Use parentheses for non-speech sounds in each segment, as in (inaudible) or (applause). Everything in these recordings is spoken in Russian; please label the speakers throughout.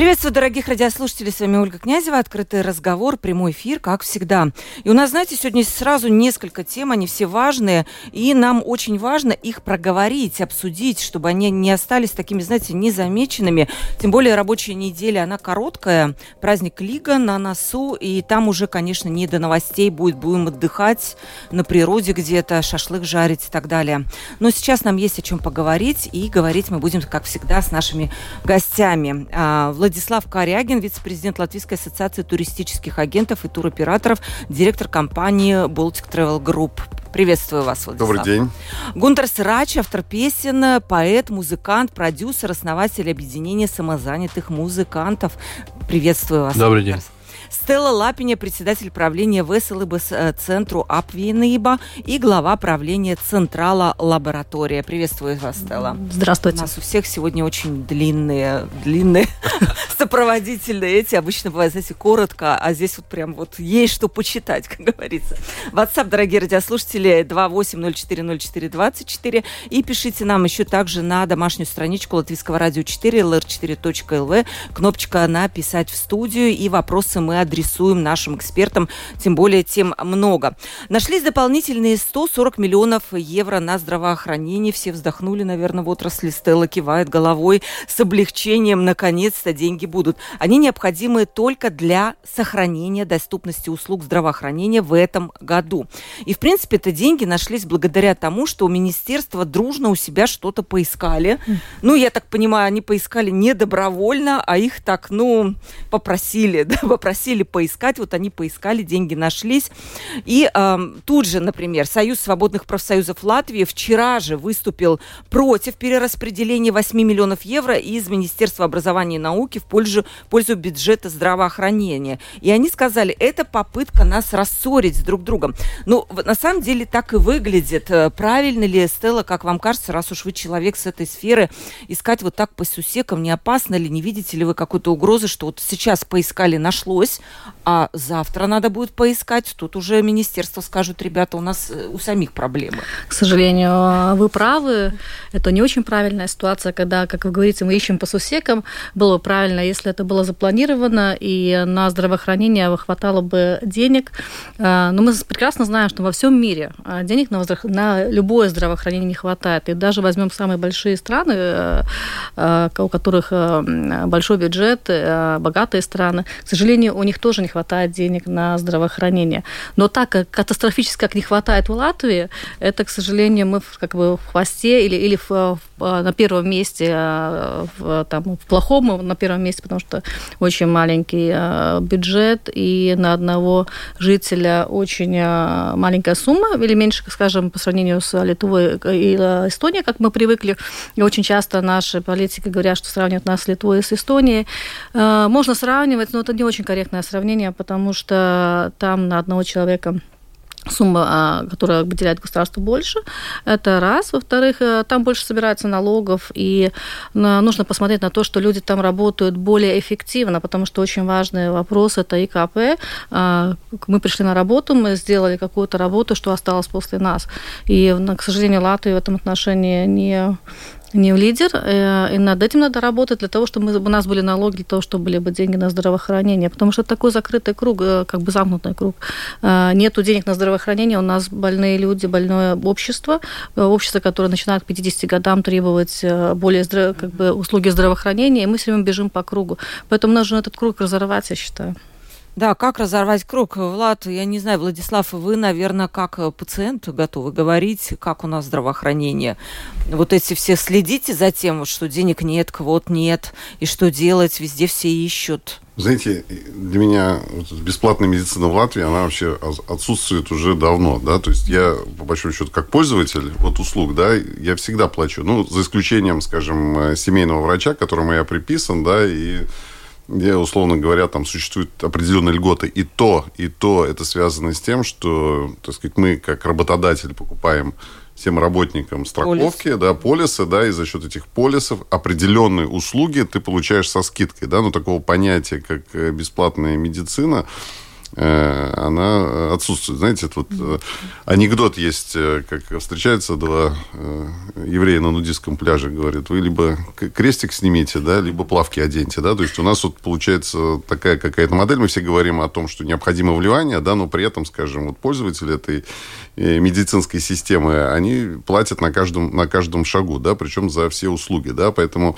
Speaker 1: Приветствую, дорогих радиослушателей. С вами Ольга Князева. Открытый разговор, прямой эфир, как всегда. И у нас, знаете, сегодня сразу несколько тем, они все важные, и нам очень важно их проговорить, обсудить, чтобы они не остались такими, знаете, незамеченными. Тем более рабочая неделя, она короткая, праздник Лига на носу, и там уже, конечно, не до новостей будет, будем отдыхать на природе где-то, шашлык жарить и так далее. Но сейчас нам есть о чем поговорить, и говорить мы будем, как всегда, с нашими гостями. А, Владислав Корягин, вице-президент Латвийской ассоциации туристических агентов и туроператоров, директор компании Baltic Travel Group. Приветствую вас, Владислав.
Speaker 2: Добрый день.
Speaker 1: Гунтер Срач, автор песен, поэт, музыкант, продюсер, основатель объединения самозанятых музыкантов. Приветствую вас.
Speaker 3: Добрый день.
Speaker 1: Стелла Лапиня, председатель правления ВСЛБ э, центру Апвинейба и глава правления Централа Лаборатория. Приветствую вас, Стелла.
Speaker 4: Здравствуйте.
Speaker 1: У нас у всех сегодня очень длинные, длинные (laughs) сопроводительные эти. Обычно бывает, знаете, коротко, а здесь вот прям вот есть что почитать, как говорится. WhatsApp, дорогие радиослушатели, 28040424. И пишите нам еще также на домашнюю страничку Латвийского радио 4, lr4.lv, кнопочка «Написать в студию», и вопросы мы адресуем нашим экспертам, тем более тем много. Нашлись дополнительные 140 миллионов евро на здравоохранение. Все вздохнули, наверное, в отрасли. Стелла кивает головой с облегчением. Наконец-то деньги будут. Они необходимы только для сохранения доступности услуг здравоохранения в этом году. И, в принципе, это деньги нашлись благодаря тому, что у министерства дружно у себя что-то поискали. Ну, я так понимаю, они поискали не добровольно, а их так, ну, попросили, (laughs) да, попросили поискать. Вот они поискали, деньги нашлись. И э, тут же, например, Союз свободных профсоюзов Латвии вчера же выступил против перераспределения 8 миллионов евро из Министерства образования и науки в пользу, пользу бюджета здравоохранения. И они сказали, это попытка нас рассорить с друг другом. Ну, на самом деле так и выглядит. Э, правильно ли, Стелла, как вам кажется, раз уж вы человек с этой сферы, искать вот так по сусекам, не опасно ли, не видите ли вы какой-то угрозы, что вот сейчас поискали, нашлось, а завтра надо будет поискать, тут уже министерство скажут, ребята, у нас э, у самих проблемы.
Speaker 4: К сожалению, вы правы. Это не очень правильная ситуация, когда, как вы говорите, мы ищем по сусекам. Было бы правильно, если это было запланировано, и на здравоохранение хватало бы денег. А, но мы прекрасно знаем, что во всем мире а, денег на, на любое здравоохранение не хватает. И даже возьмем самые большие страны, э, э, у которых большой бюджет, богатые страны, к сожалению, у них тоже не хватает денег на здравоохранение. Но так как катастрофически как не хватает в Латвии, это, к сожалению, мы как бы в хвосте или, или в, в, на первом месте, а, в, там, в плохом на первом месте, потому что очень маленький бюджет, и на одного жителя очень маленькая сумма, или меньше, скажем, по сравнению с Литвой и Эстонией, как мы привыкли. И очень часто наши политики говорят, что сравнивают нас с Литвой и с Эстонией. Можно сравнивать, но это не очень корректное сравнение, потому что там на одного человека сумма, а, которая выделяет государство больше, это раз. Во-вторых, э, там больше собирается налогов, и нужно посмотреть на то, что люди там работают более эффективно, потому что очень важный вопрос – это ИКП. А, мы пришли на работу, мы сделали какую-то работу, что осталось после нас. И, к сожалению, Латвия в этом отношении не не в лидер, э, и над этим надо работать для того, чтобы у нас были налоги, для того, чтобы были бы деньги на здравоохранение, потому что это такой закрытый круг, э, как бы замкнутый круг. Э, нету денег на здравоохранение, у нас больные люди, больное общество, общество, которое начинает к 50 годам требовать более как бы, услуги здравоохранения, и мы все время бежим по кругу. Поэтому нужно этот круг разорвать, я считаю.
Speaker 1: Да, как разорвать круг? Влад, я не знаю, Владислав, вы, наверное, как э, пациент готовы говорить, как у нас здравоохранение. Вот эти все следите за тем, что денег нет, квот нет, и что делать, везде все ищут.
Speaker 2: Знаете, для меня бесплатная медицина в Латвии, она вообще отсутствует уже давно, да, то есть я, по большому счету, как пользователь вот услуг, да, я всегда плачу, ну, за исключением, скажем, э, семейного врача, которому я приписан, да, и где, условно говоря, там существуют определенные льготы. И то, и то это связано с тем, что, так сказать, мы как работодатель покупаем всем работникам страховки, Полис. да, полисы, да, и за счет этих полисов определенные услуги ты получаешь со скидкой, да, ну, такого понятия, как э, бесплатная медицина, она отсутствует. Знаете, тут э, анекдот есть, э, как встречаются два еврея на нудистском пляже, говорят, вы либо крестик снимите, да, либо плавки оденьте, да, то есть у нас вот получается такая какая-то модель, мы все говорим о том, что необходимо вливание, да, но при этом, скажем, вот пользователи этой медицинской системы, они платят на каждом, на каждом шагу, да, причем за все услуги, да, поэтому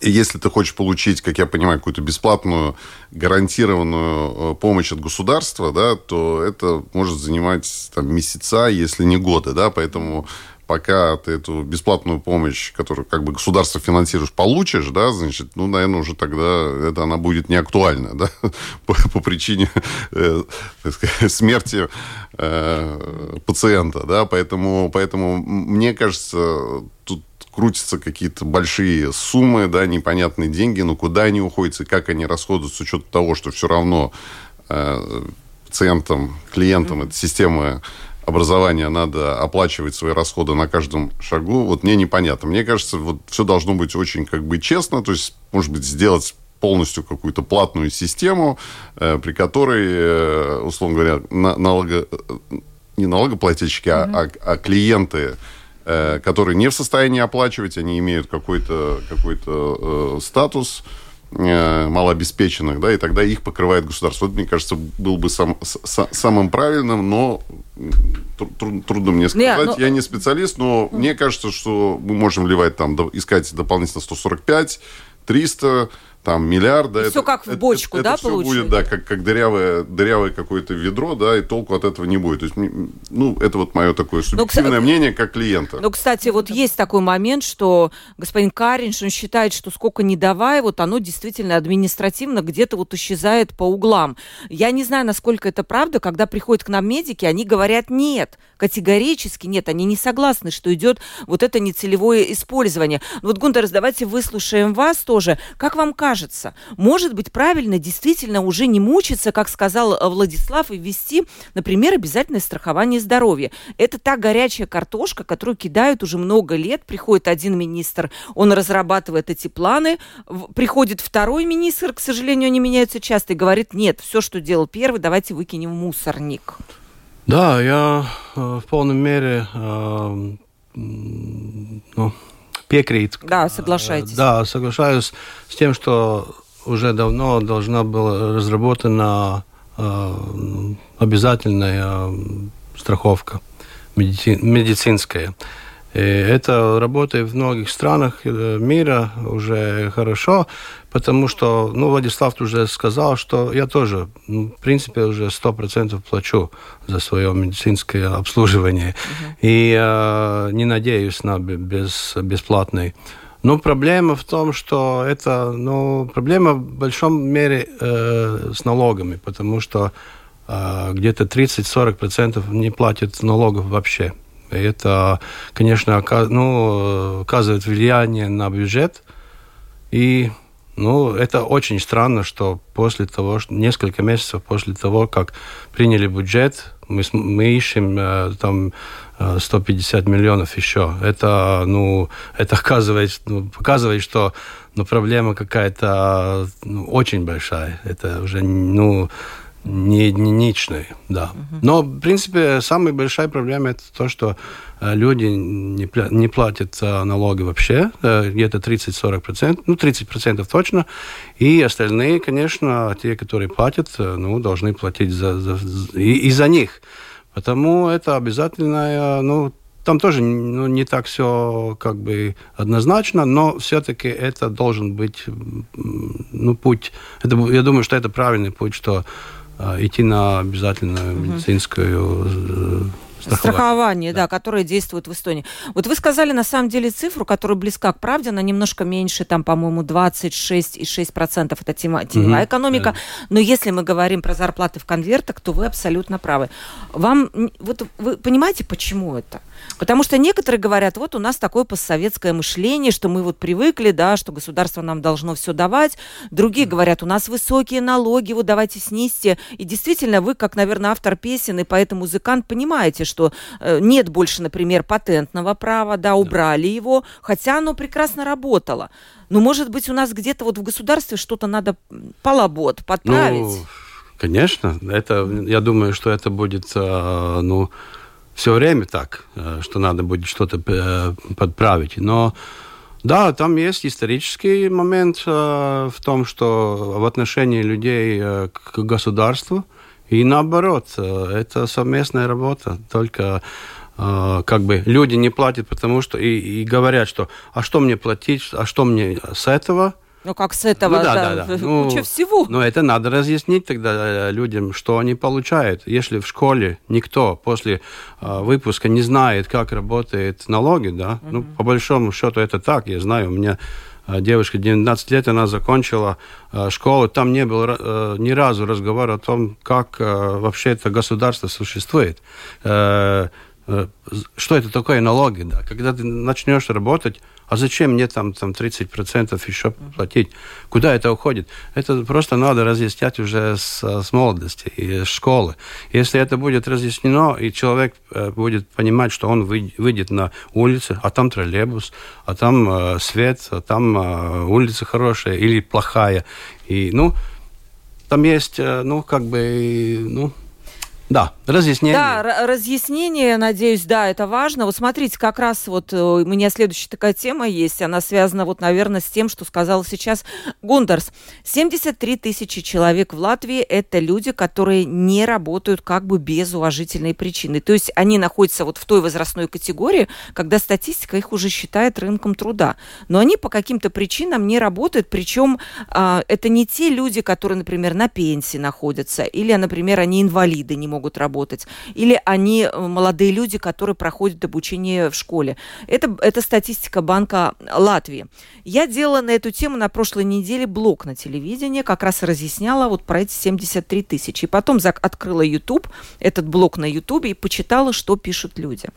Speaker 2: и если ты хочешь получить, как я понимаю, какую-то бесплатную, гарантированную э, помощь от государства, да, то это может занимать там, месяца, если не годы, да, поэтому пока ты эту бесплатную помощь, которую как бы государство финансируешь, получишь, да, значит, ну, наверное, уже тогда это она будет не актуальна, да, (laughs) по, по причине э, сказать, (laughs) смерти э, пациента, да, поэтому, поэтому мне кажется, крутятся какие-то большие суммы, да, непонятные деньги, но куда они уходят и как они расходуются с учетом того, что все равно э, пациентам, клиентам mm-hmm. этой системы образования надо оплачивать свои расходы на каждом шагу, вот мне непонятно. Мне кажется, вот все должно быть очень как бы честно, то есть, может быть, сделать полностью какую-то платную систему, э, при которой, э, условно говоря, на, налого, э, не налогоплательщики, mm-hmm. а, а, а клиенты Э, которые не в состоянии оплачивать, они имеют какой-то какой э, статус э, малообеспеченных, да, и тогда их покрывает государство. Вот, мне кажется, был бы сам, с, самым правильным, но труд, трудно мне сказать. Не, но... Я не специалист, но мне кажется, что мы можем вливать там, искать дополнительно 145, 300, там миллиарда.
Speaker 1: Это, все как в бочку,
Speaker 2: это,
Speaker 1: да,
Speaker 2: это все будет, да, как, как дырявое, дырявое какое-то ведро, да, и толку от этого не будет. То есть, ну, это вот мое такое ну, субъективное но, мнение как клиента.
Speaker 1: Ну, кстати, вот есть такой момент, что господин Каринш, он считает, что сколько не давай, вот оно действительно административно где-то вот исчезает по углам. Я не знаю, насколько это правда, когда приходят к нам медики, они говорят нет, категорически нет, они не согласны, что идет вот это нецелевое использование. Ну, вот, Гунтер, давайте выслушаем вас тоже. Как вам кажется. Может быть, правильно действительно уже не мучиться, как сказал э, Владислав, и ввести, например, обязательное страхование здоровья. Это та горячая картошка, которую кидают уже много лет. Приходит один министр, он разрабатывает эти планы. Приходит второй министр, к сожалению, они меняются часто, и говорит, нет, все, что делал первый, давайте выкинем в мусорник.
Speaker 3: Да, я э, в полной мере э, ну, пiekrītu.
Speaker 1: Да, соглашайтесь.
Speaker 3: Да, соглашаюсь с тем, что уже давно должна была разработана э, обязательная страховка медици медицинская. И это работает в многих странах э, мира уже хорошо, потому что, ну, Владислав уже сказал, что я тоже, ну, в принципе, уже сто процентов плачу за свое медицинское обслуживание. Uh-huh. И э, не надеюсь на без, бесплатный. Но проблема в том, что это, ну, проблема в большом мере э, с налогами, потому что э, где-то 30-40% не платят налогов вообще. Это, конечно, ну, оказывает влияние на бюджет. И ну, это очень странно, что после того, что несколько месяцев после того, как приняли бюджет, мы, мы ищем э, там 150 э, миллионов еще. Это, ну, это оказывает, ну, показывает, что ну, проблема какая-то ну, очень большая. Это уже, ну, не единичный, да. Угу. Но, в принципе, самая большая проблема это то, что э, люди не, не платят э, налоги вообще, э, где-то 30-40%, ну, 30% точно, и остальные, конечно, те, которые платят, ну, должны платить за, за, и, и за них. Потому это обязательно, ну, там тоже ну, не так все как бы однозначно, но все-таки это должен быть ну, путь. Это, я думаю, что это правильный путь, что идти на обязательную медицинскую
Speaker 1: страхование, да. да, которое действует в Эстонии. Вот вы сказали на самом деле цифру, которая близка к правде, она немножко меньше, там, по-моему, 26,6% это теневая угу, экономика. Да. Но если мы говорим про зарплаты в конвертах, то вы абсолютно правы. Вам, вот вы понимаете, почему это? Потому что некоторые говорят, вот у нас такое постсоветское мышление, что мы вот привыкли, да, что государство нам должно все давать. Другие говорят, у нас высокие налоги, вот давайте снизьте. И действительно, вы, как, наверное, автор песен и поэтому музыкант, понимаете, что э, нет больше, например, патентного права, да, убрали его, хотя оно прекрасно работало. Но, может быть, у нас где-то вот в государстве что-то надо полабот, подправить? Ну,
Speaker 3: конечно. Это, я думаю, что это будет, э, ну, все время так, э, что надо будет что-то э, подправить. Но да, там есть исторический момент э, в том, что в отношении людей к государству и наоборот, это совместная работа. Только как бы люди не платят, потому что и, и говорят, что а что мне платить, а что мне с этого –
Speaker 1: ну, как с этого, ну, да, да, да. (laughs) Ну, куча всего.
Speaker 3: Но это надо разъяснить тогда э, людям, что они получают. Если в школе никто после э, выпуска не знает, как работают налоги, да, угу. ну, по большому счету это так, я знаю, у меня э, девушка 19 лет, она закончила э, школу, там не было э, ни разу разговора о том, как э, вообще это государство существует. Что это такое налоги, да. Когда ты начнешь работать, а зачем мне там, там 30% еще платить? Куда это уходит? Это просто надо разъяснять уже с, с молодости с школы. Если это будет разъяснено, и человек э, будет понимать, что он выйдет на улицу, а там троллейбус, а там э, свет, а там э, улица хорошая или плохая. И, ну, там есть, ну, как бы, ну, да, разъяснение.
Speaker 1: Да, разъяснение, надеюсь, да, это важно. Вот смотрите, как раз вот э, у меня следующая такая тема есть, она связана вот, наверное, с тем, что сказал сейчас Гундарс. 73 тысячи человек в Латвии – это люди, которые не работают как бы без уважительной причины. То есть они находятся вот в той возрастной категории, когда статистика их уже считает рынком труда. Но они по каким-то причинам не работают, причем а, это не те люди, которые, например, на пенсии находятся, или, например, они инвалиды, не могут могут работать, или они э, молодые люди, которые проходят обучение в школе. Это, это статистика Банка Латвии. Я делала на эту тему на прошлой неделе блог на телевидении, как раз разъясняла вот про эти 73 тысячи. И потом открыла YouTube, этот блог на YouTube, и почитала, что пишут люди.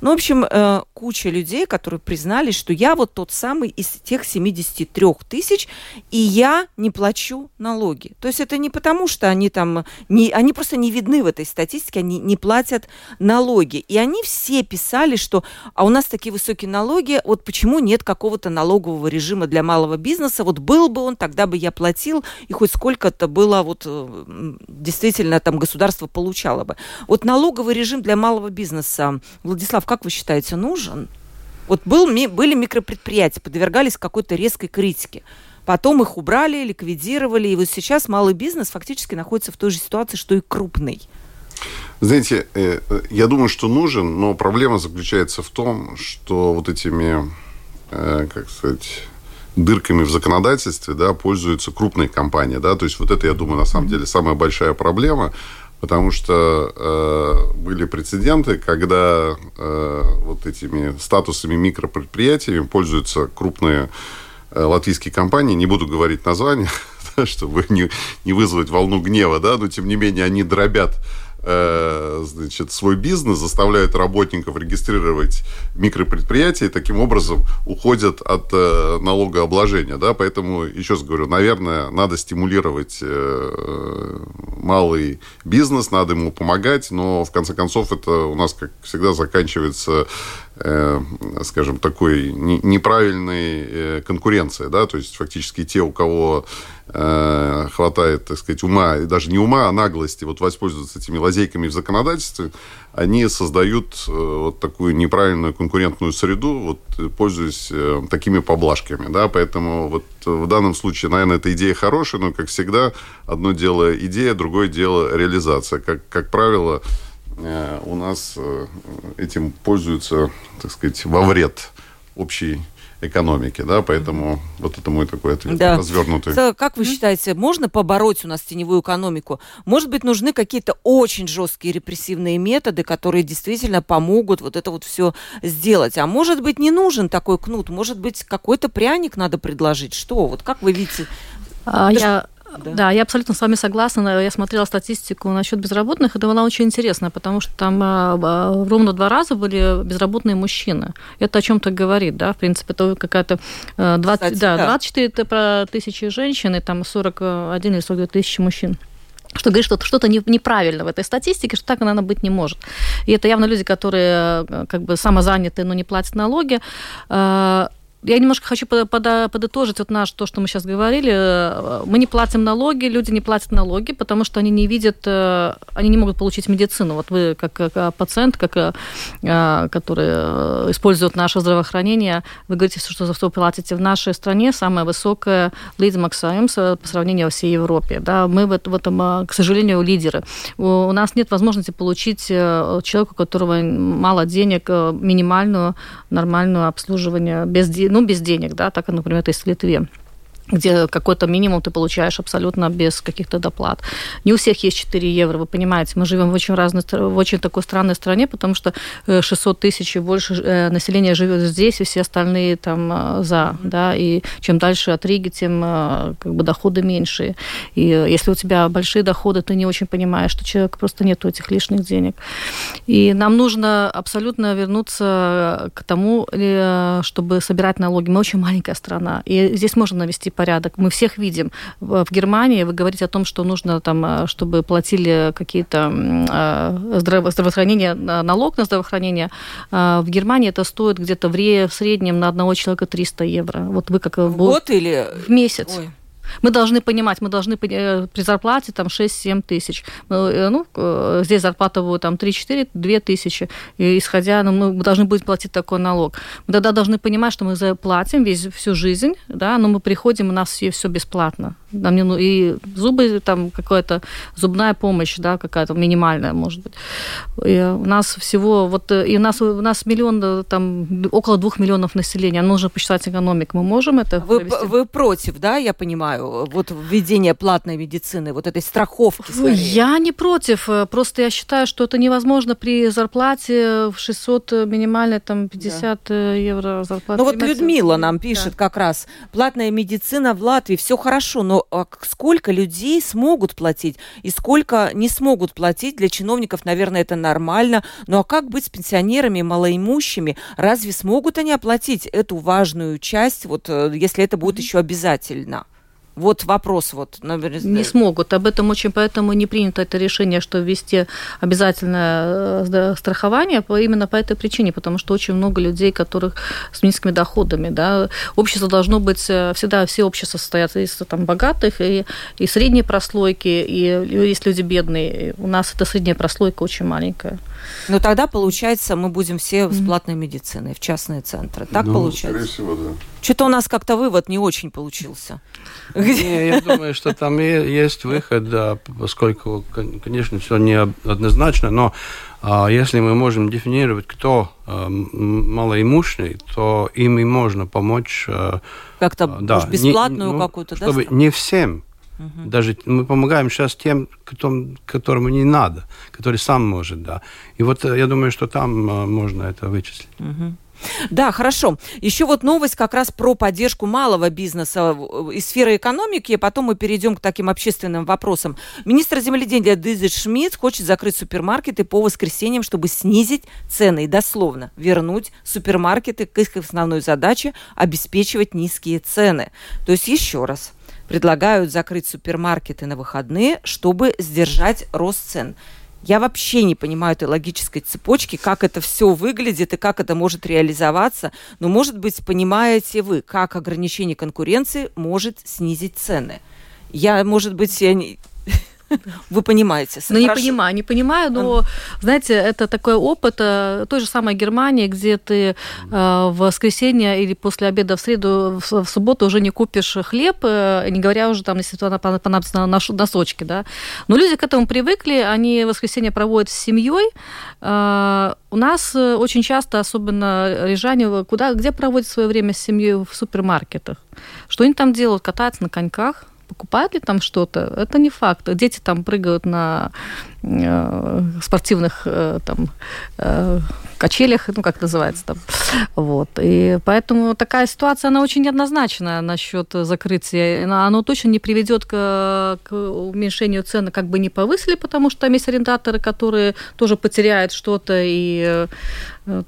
Speaker 1: Ну, в общем, э, куча людей, которые признались, что я вот тот самый из тех 73 тысяч, и я не плачу налоги. То есть это не потому, что они там, не, они просто не видны в этой статистике, они не платят налоги. И они все писали, что а у нас такие высокие налоги, вот почему нет какого-то налогового режима для малого бизнеса, вот был бы он, тогда бы я платил, и хоть сколько-то было вот э, действительно там государство получало бы. Вот налоговый режим для малого бизнеса, Владислав, как вы считаете, нужен? Вот был, были микропредприятия, подвергались какой-то резкой критике. Потом их убрали, ликвидировали, и вот сейчас малый бизнес фактически находится в той же ситуации, что и крупный.
Speaker 2: Знаете, э, я думаю, что нужен, но проблема заключается в том, что вот этими, э, как сказать, дырками в законодательстве, да, пользуются крупные компании, да, то есть вот это, я думаю, на самом деле самая большая проблема, потому что э, были прецеденты, когда э, вот этими статусами микропредприятиями пользуются крупные э, латвийские компании, не буду говорить название, (laughs) чтобы не, не вызвать волну гнева, да, но тем не менее они дробят значит, свой бизнес, заставляют работников регистрировать микропредприятия и таким образом уходят от э, налогообложения. Да? Поэтому, еще раз говорю, наверное, надо стимулировать э, малый бизнес, надо ему помогать, но в конце концов это у нас, как всегда, заканчивается скажем, такой неправильной конкуренцией, да, то есть фактически те, у кого Э, хватает, так сказать, ума, и даже не ума, а наглости вот воспользоваться этими лазейками в законодательстве, они создают э, вот такую неправильную конкурентную среду, вот, пользуясь э, такими поблажками. Да? Поэтому вот в данном случае, наверное, эта идея хорошая, но, как всегда, одно дело идея, другое дело реализация. Как, как правило, у нас этим пользуются, так сказать, во вред общей экономики, да, поэтому вот это мой такой ответ
Speaker 1: Да.
Speaker 2: развернутый.
Speaker 1: Как вы считаете, можно побороть у нас теневую экономику? Может быть, нужны какие-то очень жесткие репрессивные методы, которые действительно помогут вот это вот все сделать? А может быть, не нужен такой кнут? Может быть, какой-то пряник надо предложить? Что? Вот как вы видите?
Speaker 4: А, Я
Speaker 1: Да.
Speaker 4: Да. я абсолютно с вами согласна. Я смотрела статистику насчет безработных, это была очень интересная, потому что там а, а, ровно два раза были безработные мужчины. Это о чем-то говорит, да, в принципе, это какая-то э, 20,
Speaker 1: Кстати,
Speaker 4: да,
Speaker 1: да.
Speaker 4: 24 это про тысячи женщин и там 41 или 42 тысячи мужчин что говорит, что что-то не- неправильно в этой статистике, что так она быть не может. И это явно люди, которые э, как бы самозаняты, но не платят налоги. Я немножко хочу подытожить вот наш, то, что мы сейчас говорили. Мы не платим налоги, люди не платят налоги, потому что они не видят, э, они не могут получить медицину. Вот вы как, как, э, пациент, как, э, который использует наше здравоохранение, вы говорите, что за что платите. В нашей стране самая высокая лидмаксаем по сравнению во всей Европе. Да, мы в, эт- в этом, к сожалению, лидеры. У нас нет возможности получить человеку, у которого мало денег, минимальную нормальную обслуживание без, де- ну, без денег, да, так, например, это есть в Литве где какой-то минимум ты получаешь абсолютно без каких-то доплат. Не у всех есть 4 евро, вы понимаете. Мы живем в очень разной, в очень такой странной стране, потому что э, 600 тысяч и больше э, населения живет здесь, и все остальные там э, за, да, и чем дальше от Риги, тем э, как бы доходы меньше. И э, если у тебя большие доходы, ты не очень понимаешь, что человек просто нету этих лишних денег. И нам нужно абсолютно вернуться к тому, э, чтобы собирать налоги. Мы очень маленькая страна, и здесь можно навести порядок. Мы всех видим. В Германии вы говорите о том, что нужно там, э, чтобы платили какие-то э, здраво- здравоохранение, на- налог на здравоохранение. Э, В Германии это стоит где-то в, ре- в среднем на одного человека 300 евро. Вот вы как
Speaker 1: В год или...
Speaker 4: в месяц.
Speaker 1: Ой.
Speaker 4: Мы должны понимать, мы должны э, при зарплате там 6-7 тысяч. Ну, э, ну, э, здесь зарплата будет там 3-4, 2 тысячи. И исходя, ну, мы должны будем платить такой налог. Мы тогда должны понимать, что мы заплатим весь, всю жизнь, да, но мы приходим, у нас все, все бесплатно. Нам не, ну, и зубы, там какая-то зубная помощь, да, какая-то минимальная, может быть. И у нас всего, вот, и у нас, у нас миллион, э, там, около двух миллионов населения. Нужно посчитать экономику. Мы можем это
Speaker 1: Вы,
Speaker 4: провести?
Speaker 1: вы против, да, я понимаю, вот введения платной медицины, вот этой страховки скорее?
Speaker 4: Я не против, э, просто я считаю, что это невозможно при зарплате в 600 э, минимальной, там, 50 э, евро зарплаты.
Speaker 1: Ну вот? Людмила нам пишет как раз, платная медицина в Латвии, все хорошо, но а к- сколько людей смогут платить и сколько не смогут платить? Для чиновников, наверное, это нормально. Ну а как быть с пенсионерами, малоимущими? Разве смогут они оплатить эту важную часть, вот э, если это будет еще обязательно? Вот вопрос вот. наверное,
Speaker 4: Не смогут. Об этом очень поэтому не принято это решение, что ввести обязательное э, страхование именно по этой причине, потому что очень много людей, которых с низкими доходами. Да. Общество должно быть э, всегда все общества состоят из там, богатых и, и средней прослойки, и есть люди бедные. У нас эта средняя прослойка очень маленькая.
Speaker 1: Ну тогда, получается, мы будем все с платной медициной в частные центры. Так
Speaker 2: Ну,
Speaker 1: получается?
Speaker 2: Скорее всего, да.
Speaker 1: Что-то у нас как-то вывод не очень получился.
Speaker 3: Не, я думаю, что там и есть выход, да, поскольку, кон- конечно, все не однозначно, но а, если мы можем дефинировать, кто а, м, малоимущий, то им и можно помочь. а,
Speaker 1: Как-то
Speaker 3: да,
Speaker 1: бесплатную
Speaker 3: ну,
Speaker 1: какую-то, да?
Speaker 3: Чтобы не всем.
Speaker 1: Мгм.
Speaker 3: Даже мы помогаем сейчас тем, которому не надо, который сам может, да. И вот э, я думаю, что там а, можно это вычислить.
Speaker 1: Мгм. Да, хорошо. Еще вот новость как раз про поддержку малого бизнеса в- из сферы экономики, а потом мы перейдем к таким общественным вопросам. Министр земледелия Дизель Шмидт хочет закрыть супермаркеты по воскресеньям, чтобы снизить цены и дословно вернуть супермаркеты к их основной задаче обеспечивать низкие цены. То есть еще раз предлагают закрыть супермаркеты на выходные, чтобы сдержать рост цен. Я вообще не понимаю этой логической цепочки, как это все выглядит и как это может реализоваться. Но, может быть, понимаете вы, как ограничение конкуренции может снизить цены. Я, может быть, я не... (laughs) Вы понимаете.
Speaker 4: Ну, не понимаю, не понимаю, но, знаете, это такой опыт э, той же самой Германии, где ты э, в воскресенье или после обеда в среду, в субботу уже не купишь хлеб, э, не говоря уже там, если туда понадобятся носочки, да. Но люди к этому привыкли, они воскресенье проводят с семьей. У нас очень часто, особенно рижане, куда, где проводят свое время с семьей в супермаркетах. Что они там делают? Катаются на коньках, покупают ли там что-то, это не факт. Дети там прыгают на э, спортивных э, там, э, качелях, ну, как называется там. Вот. И поэтому такая ситуация, она очень неоднозначная насчет закрытия. Оно точно не приведет к, к уменьшению цены, как бы не повысили, потому что там есть арендаторы, которые тоже потеряют что-то, и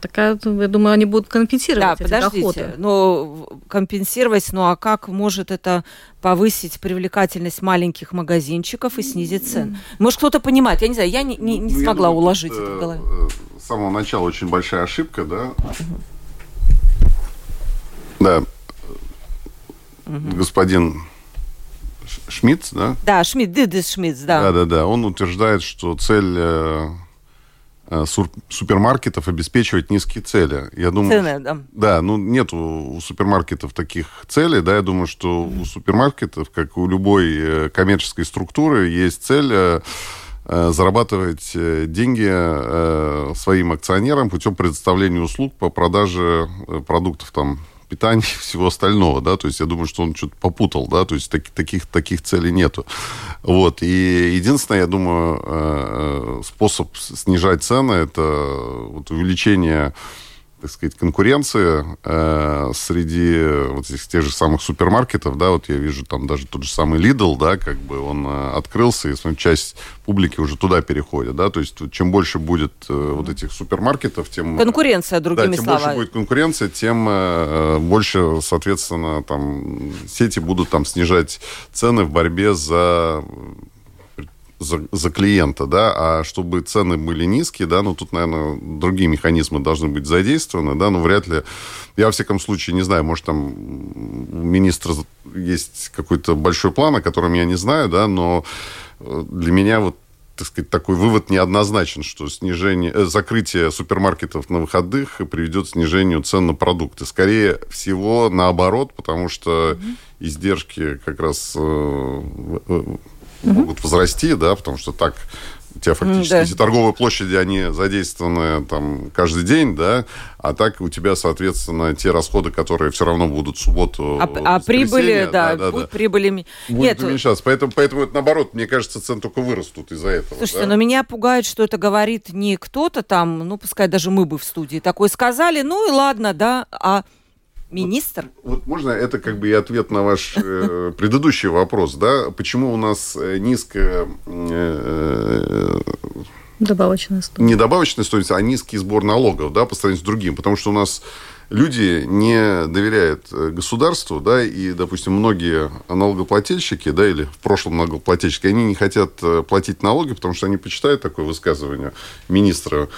Speaker 4: такая, я думаю, они будут компенсировать
Speaker 1: да, эти подождите, доходы. Но компенсировать, ну а как может это повысить привлекательность маленьких магазинчиков и снизить цены? Может, кто-то понимает, я не знаю, я не, не, не ну, смогла думаю, уложить это в голове. Э,
Speaker 2: с самого начала очень большая ошибка, да? Да. Господин Шмидт, да?
Speaker 1: Да, Шмидт, Дидис Шмидт, да.
Speaker 2: Да, да, да. Он утверждает, что цель э, э супермаркетов обеспечивать низкие цели. Я думаю,
Speaker 1: Цены, да.
Speaker 2: Да, ну нет у супермаркетов таких целей, да. Я думаю, что у супермаркетов, как у любой э, коммерческой структуры, есть цель э, Э, зарабатывать э, деньги э, своим акционерам путем предоставления услуг по продаже продуктов там питания и всего остального, да, то есть я думаю, что он что-то попутал, да, то есть так, таких, таких целей нету. Вот, и единственное, я думаю, способ снижать цены, это вот увеличение так сказать, конкуренции э, среди вот этих тех же самых супермаркетов, да, вот я вижу там даже тот же самый Lidl, да, как бы он э, открылся, и смотрю, часть публики уже туда переходит, да, то есть чем больше будет э, вот этих супермаркетов, тем...
Speaker 1: Конкуренция, другими
Speaker 2: да,
Speaker 1: тем
Speaker 2: словами. больше будет конкуренция, тем э, больше, соответственно, там сети будут там снижать цены в борьбе за за, за клиента, да, а чтобы цены были низкие, да, ну, тут, наверное, другие механизмы должны быть задействованы, да, но вряд ли, я, во всяком случае, не знаю, может, там у министра есть какой-то большой план, о котором я не знаю, да, но э, для меня вот так сказать, такой вывод неоднозначен, что снижение, э, закрытие супермаркетов на выходных приведет к снижению цен на продукты. Скорее всего, наоборот, потому что mm-hmm. издержки как раз э, угу. могут возрасти, да, потому что так у тебя фактически да. эти торговые площади, они задействованы там каждый день, да, а так у тебя, соответственно, те расходы, которые все равно будут в субботу,
Speaker 1: А, а прибыли, да, да, будут да, прибыли... Будет
Speaker 2: Нет. уменьшаться. Поэтому, поэтому это наоборот, мне кажется, цены только вырастут из-за этого.
Speaker 1: Слушайте, да? но меня пугает, что это говорит не кто-то там, ну, пускай даже мы бы в студии такое сказали, ну и ладно, да, а Министр?
Speaker 2: Вот, вот можно, это как бы и ответ на ваш э, (laughs) предыдущий вопрос, да? Почему у нас э, низкая... Э,
Speaker 4: добавочная стоимость.
Speaker 2: Не добавочная стоимость, а низкий сбор налогов, да, по сравнению с другим. Потому что у нас люди не доверяют э, государству, да, и, допустим, многие налогоплательщики, да, или в прошлом налогоплательщики, они не хотят э, платить налоги, потому что они почитают такое высказывание министра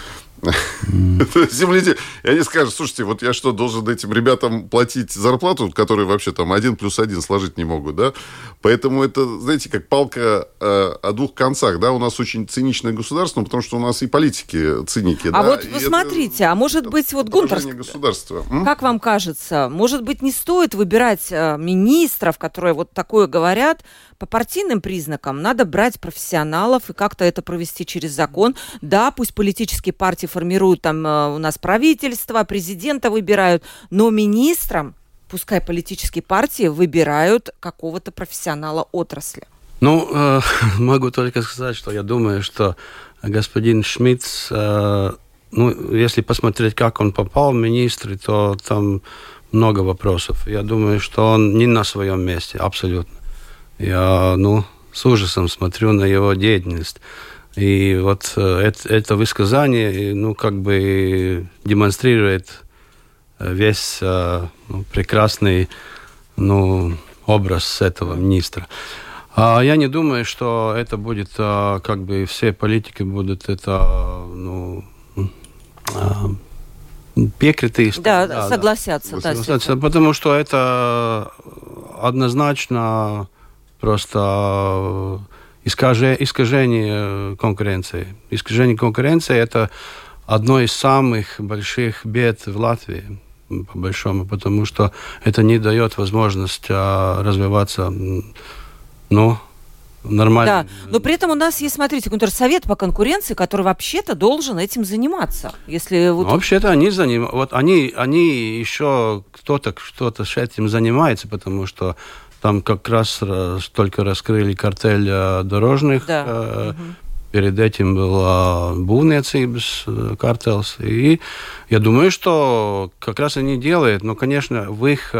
Speaker 2: (laughs) Земледелие. И они скажут, слушайте, вот я что, должен этим ребятам платить зарплату, которые вообще там один плюс один сложить не могут, да? Поэтому это, знаете, как палка э, о двух концах, да? У нас очень циничное государство, ну, потому что у нас и политики циники,
Speaker 1: А да? вот посмотрите, а может быть, вот Гунтер,
Speaker 2: государства.
Speaker 1: как вам кажется, может быть, не стоит выбирать э, министров, которые вот такое говорят, по партийным признакам надо брать профессионалов и как-то это провести через закон. Да, пусть политические партии формируют там э, у нас правительство, президента выбирают, но министрам пускай политические партии выбирают какого-то профессионала отрасли.
Speaker 3: Ну, э, (laughs) могу только сказать, что я думаю, что господин Шмидт, э, ну, если посмотреть, как он попал в министры, то там много вопросов. Я думаю, что он не на своем месте, абсолютно я, ну, с ужасом смотрю на его деятельность. И вот э, это, это высказание, ну, как бы демонстрирует э, весь э, ну, прекрасный, ну, образ этого министра. А я не думаю, что это будет, как бы все политики будут это, ну, перекрыты.
Speaker 1: Да, да, согласятся. Да, согласятся,
Speaker 3: потому что это однозначно просто искажение конкуренции. Искажение конкуренции – это одно из самых больших бед в Латвии, по большому, потому что это не дает возможность а, развиваться, ну, нормально.
Speaker 1: Да, но при этом у нас есть, смотрите, контрсовет по конкуренции, который вообще-то должен этим заниматься. Если вот...
Speaker 3: Ну, вообще-то они заним... вот они, они еще кто-то что-то с этим занимается, потому что там как раз только раскрыли картель э, дорожных да. э, угу перед этим была būvniecības э, картелс. И я думаю, что как раз они делают, но, конечно, в их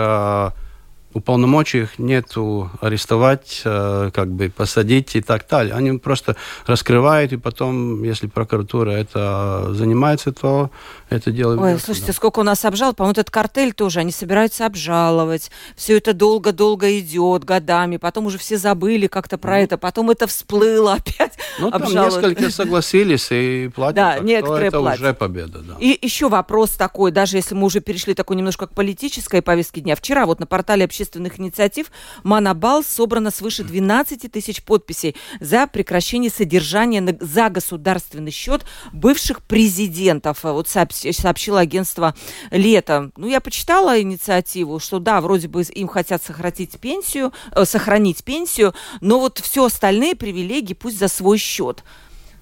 Speaker 3: э, уполномочиях нету арестовать, э, как бы посадить и так далее. Они просто раскрывают, и потом, если прокуратура это занимается, то это дело
Speaker 1: Ой, ведется, слушайте, да. сколько у нас обжал, по-моему, этот картель тоже, они собираются обжаловать. Все это долго-долго идет, годами, потом уже все забыли как-то про ну. это, потом это всплыло (laughs) опять.
Speaker 3: Ну, там несколько согласились и платят,
Speaker 1: да, некоторые
Speaker 3: это
Speaker 1: платят.
Speaker 3: уже победа. Да.
Speaker 1: И еще вопрос такой, даже если мы уже перешли такой немножко к политической повестке дня. Вчера вот на портале общественных инициатив Манабал собрано свыше 12 тысяч подписей за прекращение содержания за государственный счет бывших президентов. Вот сообщило агентство «Лето». Ну, я почитала инициативу, что да, вроде бы им хотят сохранить пенсию, э, сохранить пенсию, но вот все остальные привилегии пусть за свой счет.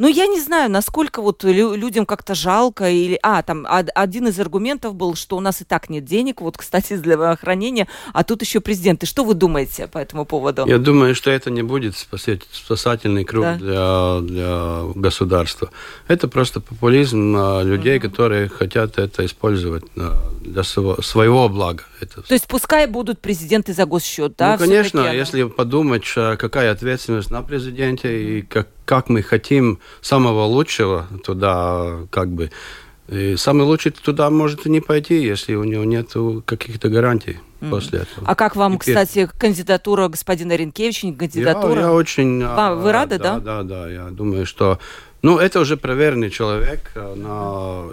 Speaker 1: Ну, я не знаю, насколько вот людям как-то жалко или... А, там один из аргументов был, что у нас и так нет денег, вот, кстати, для здравоохранения, а тут еще президент. И что вы думаете по этому поводу?
Speaker 3: Я думаю, что это не будет спасательный круг да. для, для государства. Это просто популизм людей, mm-hmm. которые хотят это использовать для своего, своего блага. Это...
Speaker 1: То есть пускай будут президенты за госсчет, да?
Speaker 3: Ну, конечно, если подумать, какая ответственность на президенте и как как мы хотим самого лучшего туда, как бы, и самый лучший туда может и не пойти, если у него нет каких-то гарантий mm-hmm. после этого.
Speaker 1: А как вам, Теперь... кстати, кандидатура господина Ренкевича, кандидатура?
Speaker 3: Я, я очень...
Speaker 1: Вам, вы рады,
Speaker 3: да? Да, да, да. Я думаю, что... Ну, это уже проверенный человек. Но...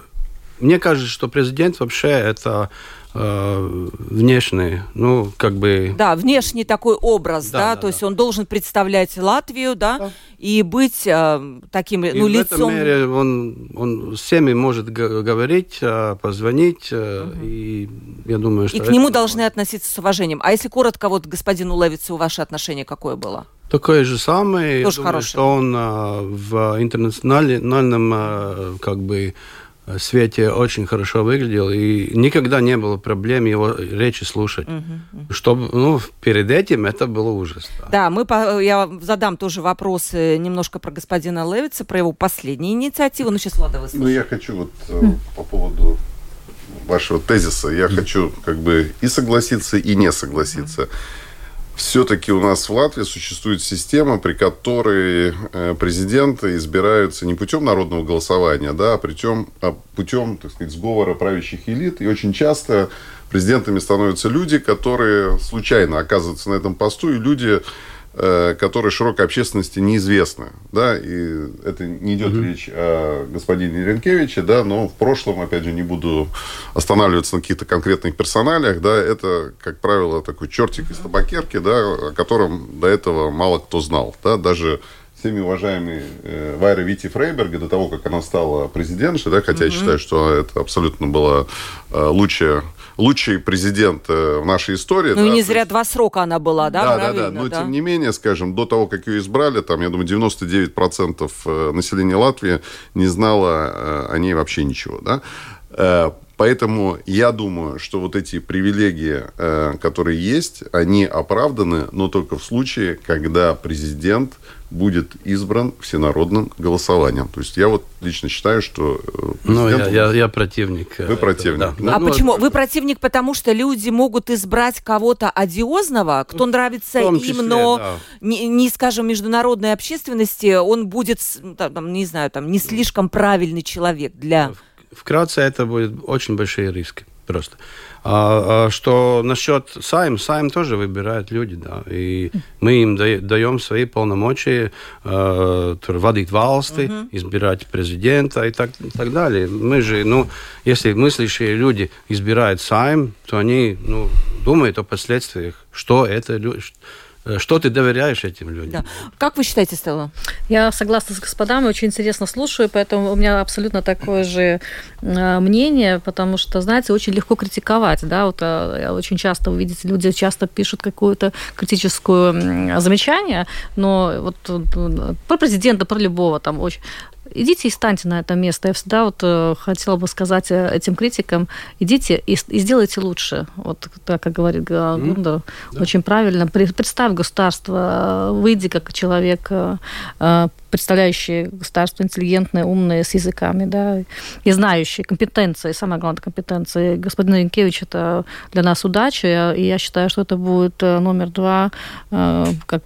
Speaker 3: Мне кажется, что президент вообще это э, внешний, ну, как бы...
Speaker 1: Да, внешний такой образ, да, да, да то да. есть он должен представлять Латвию, да, да. и быть э, таким, и ну,
Speaker 3: в
Speaker 1: лицом...
Speaker 3: в этом мере он, он всеми может говорить, э, позвонить, угу. и я думаю, что...
Speaker 1: И к нему должны относиться с уважением. А если коротко, вот господину Левицу ваше отношение какое было?
Speaker 3: Такое же самое.
Speaker 1: Тоже
Speaker 3: я
Speaker 1: думаю,
Speaker 3: что он э, в интернациональном, э, как бы, свете очень хорошо выглядел, и никогда не было проблем его речи слушать. Угу, Чтобы, ну, перед этим это было ужас.
Speaker 1: Да, да мы по, я задам тоже вопросы немножко про господина Левица, про его последние инициативы. Ну, сейчас, Влада, вы
Speaker 2: Ну, я хочу вот mm. по поводу вашего тезиса, я mm. хочу как бы и согласиться, и не согласиться. Mm все-таки у нас в Латвии существует система, при которой э, президенты избираются не путем народного голосования, да, а путем, а путем так сказать, сговора правящих элит. И очень часто президентами становятся люди, которые случайно оказываются на этом посту, и люди, которые широкой общественности неизвестны. Да, и это не идет mm-hmm. речь о господине Ренкевиче, да, но в прошлом, опять же, не буду останавливаться на каких-то конкретных персоналиях, да, это, как правило, такой чертик из табакерки, да, о котором до этого мало кто знал, да, даже всеми уважаемый э, Вайра Вити Фрейберга до того, как она стала президентшей, да, хотя mm-hmm. я считаю, что это абсолютно была э, лучшая лучший президент э, в нашей истории.
Speaker 1: Ну, да, не зря есть... два срока она была, да?
Speaker 2: Да, да, да. Но, да. тем не менее, скажем, до того, как ее избрали, там, я думаю, 99% э, населения Латвии не знало э, о ней вообще ничего, да? Поэтому я думаю, что вот эти привилегии, которые есть, они оправданы, но только в случае, когда президент будет избран всенародным голосованием. То есть я вот лично считаю, что
Speaker 3: э, Ну, я, я, я противник.
Speaker 2: Э, Вы противник. Да.
Speaker 1: Ну, а ну, почему? Вы противник, потому что люди могут избрать кого-то одиозного, кто нравится числе, им, но да. не, не, скажем, международной общественности, он будет, там, не знаю, там, не слишком правильный человек для...
Speaker 3: Вкратце, это будет очень большие риски просто. А, а что насчет Сайм, Сайм тоже выбирают люди, да, и мы им даем свои полномочия э, водить власти, uh-huh. избирать президента и так, и так далее. Мы же, ну, если мыслящие люди избирают Сайм, то они, ну, думают о последствиях, что это что ты доверяешь этим людям.
Speaker 1: Да. Как вы считаете, Стелла?
Speaker 4: Я согласна с господами, очень интересно слушаю, поэтому у меня абсолютно такое же мнение, потому что, знаете, очень легко критиковать, да, вот очень часто вы видите, люди часто пишут какую-то критическую замечание, но вот про президента, про любого там очень идите и станьте на это место. Я всегда вот э, хотела бы сказать э, этим критикам, идите и, и сделайте лучше. Вот так, как говорит Гундар, mm, да. очень правильно. Представь государство, выйди как человек, э, представляющий государство интеллигентное, умное, с языками, да, и знающий компетенции, самое главное, компетенции. Господин Янкевич, это для нас удача, и я считаю, что это будет номер два, как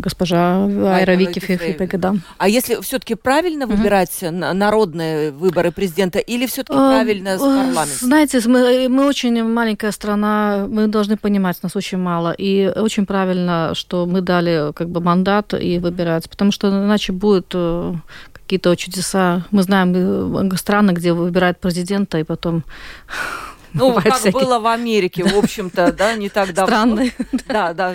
Speaker 4: госпожа Айра Вики Фифипега, да.
Speaker 1: А если все-таки правильно mm-hmm выбирать народные выборы президента или все-таки правильно с парламентом?
Speaker 4: Знаете, мы, мы очень маленькая страна, мы должны понимать, нас очень мало. И очень правильно, что мы дали как бы мандат и выбирать, потому что иначе будет э, какие-то чудеса. Мы знаем э, страны, где выбирают президента, и потом (laughs)
Speaker 1: ну, как всякие... было в Америке, в общем-то, да, не так давно.
Speaker 4: Странно.
Speaker 1: Да, да,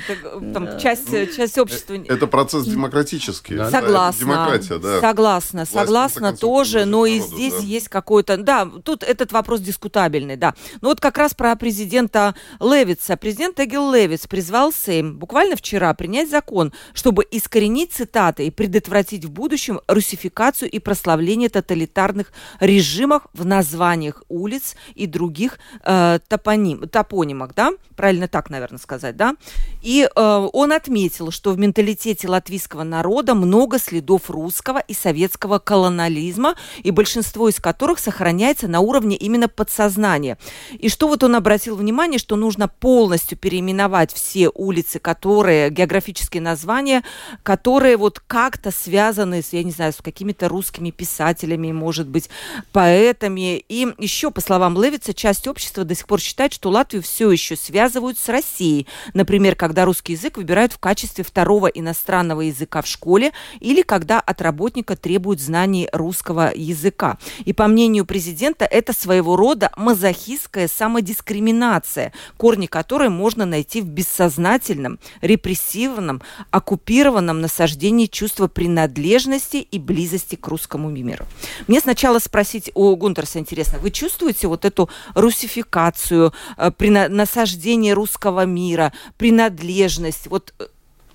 Speaker 1: там часть, часть общества...
Speaker 2: Это процесс демократический.
Speaker 1: Согласна. Демократия, да. Согласна, согласна тоже, но и здесь есть какой-то... Да, тут этот вопрос дискутабельный, да. Но вот как раз про президента Левица. Президент Эгил Левиц призвал Сейм буквально вчера принять закон, чтобы искоренить цитаты и предотвратить в будущем русификацию и прославление тоталитарных режимов в названиях улиц и других э, топоним, топонимах, да, правильно так, наверное, сказать, да, и э, он отметил, что в менталитете латвийского народа много следов русского и советского колониализма, и большинство из которых сохраняется на уровне именно подсознания. И что вот он обратил внимание, что нужно полностью переименовать все улицы, которые, географические названия, которые вот как-то связаны с, я не знаю, с какими-то русскими писателями, может быть, поэтами. И еще, по словам Левица, часть общества общество до сих пор считает, что Латвию все еще связывают с Россией. Например, когда русский язык выбирают в качестве второго иностранного языка в школе или когда от работника требуют знаний русского языка. И по мнению президента, это своего рода мазохистская самодискриминация, корни которой можно найти в бессознательном, репрессивном, оккупированном насаждении чувства принадлежности и близости к русскому миру. Мне сначала спросить у Гунтерса интересно, вы чувствуете вот эту русификацию русификацию, э, насаждение русского мира, принадлежность. Вот э,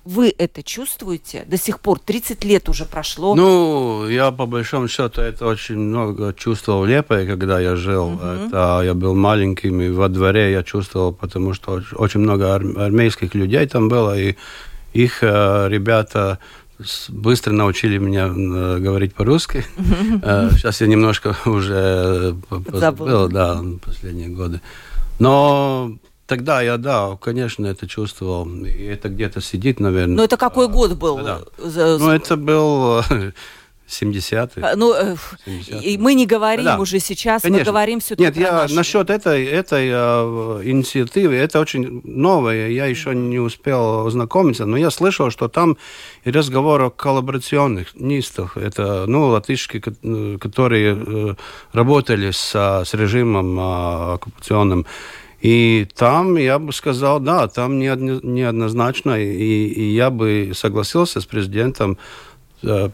Speaker 1: вы это чувствуете до сих пор? 30 лет уже прошло.
Speaker 3: Ну, я по большому счету это очень много чувствовал в Лепе, когда я жил. Угу. Это, я был маленьким, и во дворе я чувствовал, потому что очень много армейских людей там было, и их э, ребята быстро научили меня э, говорить по-русски. Э, сейчас я немножко уже забыл, да, последние годы. Но тогда я, да, конечно, это чувствовал. И это где-то сидит, наверное.
Speaker 1: Но это какой год был?
Speaker 3: Да. Ну, это был (laughs) 70-е.
Speaker 1: А, ну, 70 э, мы не говорим да. уже сейчас, Конечно. мы говорим все-таки
Speaker 3: Нет, я наши. насчет этой, этой э, инициативы, это очень новое, я еще не успел ознакомиться, но я слышал, что там и разговор о коллаборационных нистах, это, ну, латышки, которые э, работали с, с режимом э, оккупационным, и там, я бы сказал, да, там неоднозначно, и, и я бы согласился с президентом Э,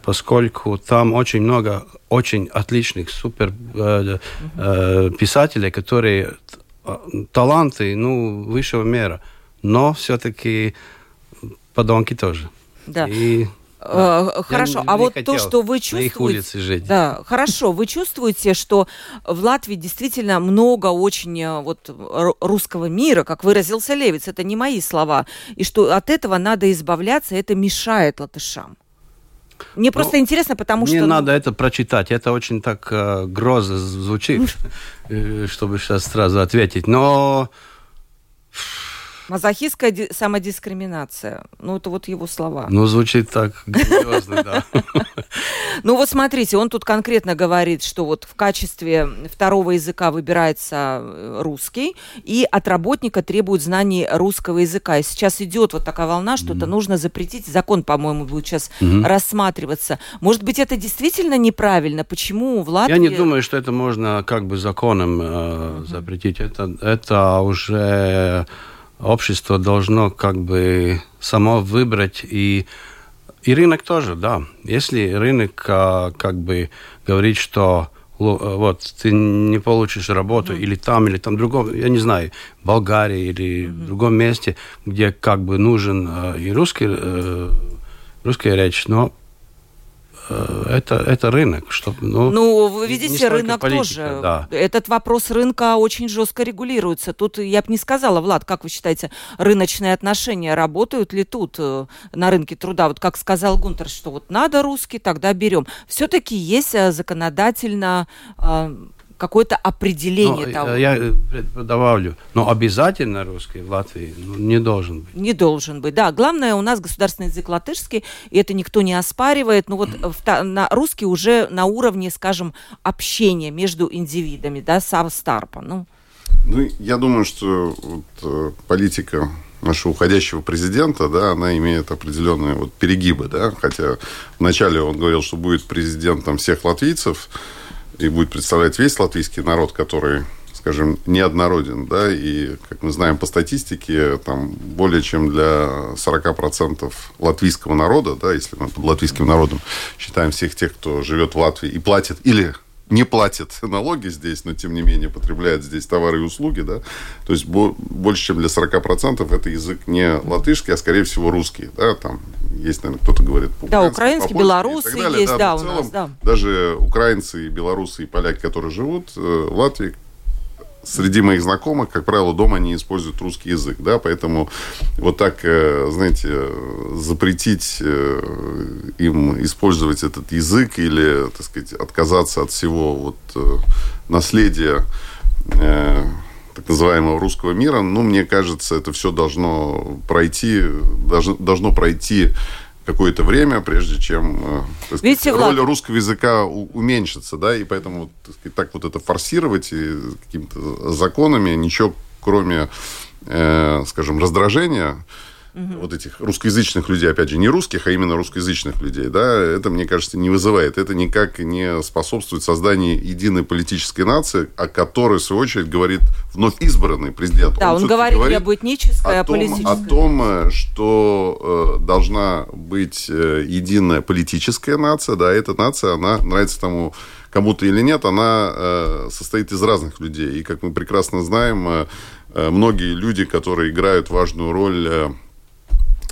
Speaker 3: поскольку там очень много очень отличных супер э, э, писателей, которые таланты, ну, высшего мира, но все-таки подонки тоже.
Speaker 1: Да. И Хорошо, я а вот то, что вы чувствуете,
Speaker 3: жить.
Speaker 1: да, хорошо, вы чувствуете, что в Латвии действительно много очень вот русского мира, как выразился Левиц, это не мои слова, и что от этого надо избавляться, это мешает латышам. Мне ну, просто интересно, потому
Speaker 3: мне
Speaker 1: что...
Speaker 3: Мне ну, надо это прочитать. Это очень так э, грозно звучит, э, чтобы сейчас сразу ответить. Но...
Speaker 1: Мазохистская самодискриминация. Ну, это вот его слова.
Speaker 3: Ну, звучит так грозно, да. (laughs)
Speaker 1: Ну, вот смотрите, он тут конкретно говорит, что вот в качестве второго языка выбирается э, русский, и от работника требуют знаний русского языка. И сейчас идет вот такая волна, что это нужно запретить. Закон, по-моему, будет сейчас рассматриваться. Может быть, это действительно неправильно? Почему в Латвии...
Speaker 3: Я не думаю, что это можно как бы законом э, запретить. Это, это уже общество должно как бы само выбрать и и рынок тоже, да. Если рынок а, как бы говорит, что вот ты не получишь работу mm-hmm. или там, или там другом, я не знаю, Болгарии или mm-hmm. другом месте, где как бы нужен э, и русский, э, русская речь, но Э, это, это рынок. Чтобы,
Speaker 1: ну, ну, вы видите, рынок политика, тоже. Да. Этот вопрос рынка очень жестко регулируется. Тут я бы не сказала, Влад, как вы считаете, рыночные отношения работают ли тут э, на рынке труда? Вот как сказал Гунтер, что вот надо русский, тогда берем. Все-таки есть э, законодательно какое-то определение но, того.
Speaker 3: Я э, добавлю, но обязательно русский в Латвии ну, не должен быть.
Speaker 1: Не должен быть, да. Главное, у нас государственный язык латышский, и это никто не оспаривает. Но вот в, на, русский уже на уровне, скажем, общения между индивидами, да, Старпа. Ну.
Speaker 2: ну, я думаю, что вот, э, политика нашего уходящего президента, да, она имеет определенные вот перегибы, да, хотя вначале он говорил, что будет президентом всех латвийцев, и будет представлять весь латвийский народ, который скажем, неоднороден, да, и, как мы знаем по статистике, там более чем для 40% латвийского народа, да, если мы под латвийским народом считаем всех тех, кто живет в Латвии и платит или не платит налоги здесь, но тем не менее потребляет здесь товары и услуги, да, то есть больше, чем для 40% это язык не латышский, а скорее всего русский, да, там есть, наверное, кто-то говорит
Speaker 1: Да, украинский, белорусы есть, да, да у нас, да.
Speaker 2: Даже украинцы, белорусы и поляки, которые живут э, в Латвии, среди моих знакомых, как правило, дома они используют русский язык, да, поэтому вот так, э, знаете, запретить э, им использовать этот язык или, так сказать, отказаться от всего вот э, наследия так называемого русского мира, ну, мне кажется, это все должно пройти, должно, должно пройти какое-то время, прежде чем э, сказать, Видите, роль Влад... русского языка уменьшится, да, и поэтому так, сказать, так вот это форсировать и какими-то законами ничего кроме, э, скажем, раздражения угу. вот этих русскоязычных людей, опять же, не русских, а именно русскоязычных людей, да, это, мне кажется, не вызывает. Это никак не способствует созданию единой политической нации, о которой, в свою очередь, говорит вновь избранный президент.
Speaker 1: Да, он, он говорит, говорит не этническая,
Speaker 2: а политическая. О том, что э, должна быть э, единая политическая нация, да, эта нация, она нравится тому кому-то или нет, она э, состоит из разных людей. И, как мы прекрасно знаем, э, э многие люди, которые играют важную роль Э,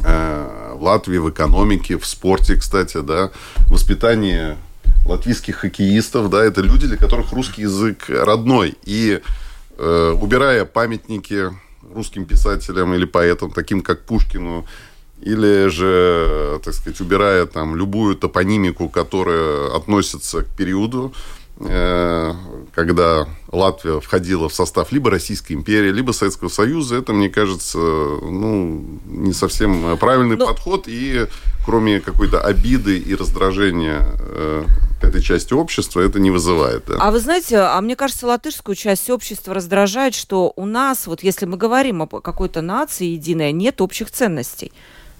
Speaker 2: в Латвии в экономике, в спорте, кстати, да, воспитание латвийских хоккеистов, да, это люди, для которых русский язык родной. И э, убирая памятники русским писателям или поэтам, таким как Пушкину, или же, так сказать, убирая там любую топонимику, которая относится к периоду, Э, когда Латвия входила в состав либо Российской империи, либо Советского Союза, это, мне кажется, ну, не совсем правильный Но... Ну, подход. И кроме какой-то обиды и раздражения э, этой части общества, это не вызывает. Да.
Speaker 1: А вы знаете, а мне кажется, латышскую часть общества раздражает, что у нас, вот если мы говорим о какой-то нации единой, нет общих ценностей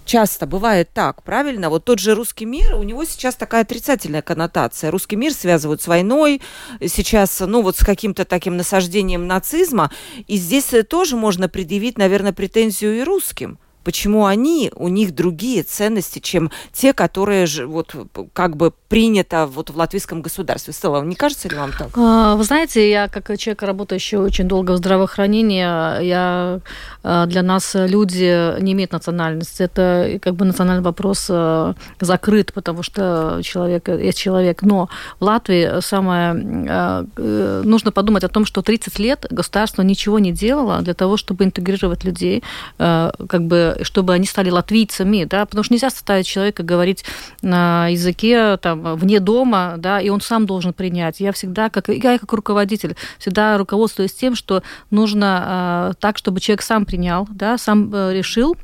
Speaker 1: часто бывает так, правильно? Вот тот же русский мир, у него сейчас такая отрицательная коннотация. Русский мир связывают с войной, сейчас, ну, вот с каким-то таким насаждением нацизма. И здесь тоже можно предъявить, наверное, претензию и русским почему они, у них другие ценности, чем те, которые же, вот, как бы принято вот в латвийском государстве. Стелла, не кажется ли вам так?
Speaker 4: А, вы знаете, я как человек, работающий очень долго в здравоохранении, я, а, для нас люди не имеют национальности. Это как бы национальный вопрос а, закрыт, потому что человек есть человек. Но в Латвии самое... Э, нужно подумать о том, что 30 лет государство ничего не делало для того, чтобы интегрировать людей, как бы чтобы они стали латвийцами, да, потому что нельзя заставить человека говорить на языке там, вне дома, да, и он сам должен принять. Я всегда, как я как руководитель, всегда руководствуюсь тем, что нужно э, так, чтобы человек сам принял, да, сам э, решил,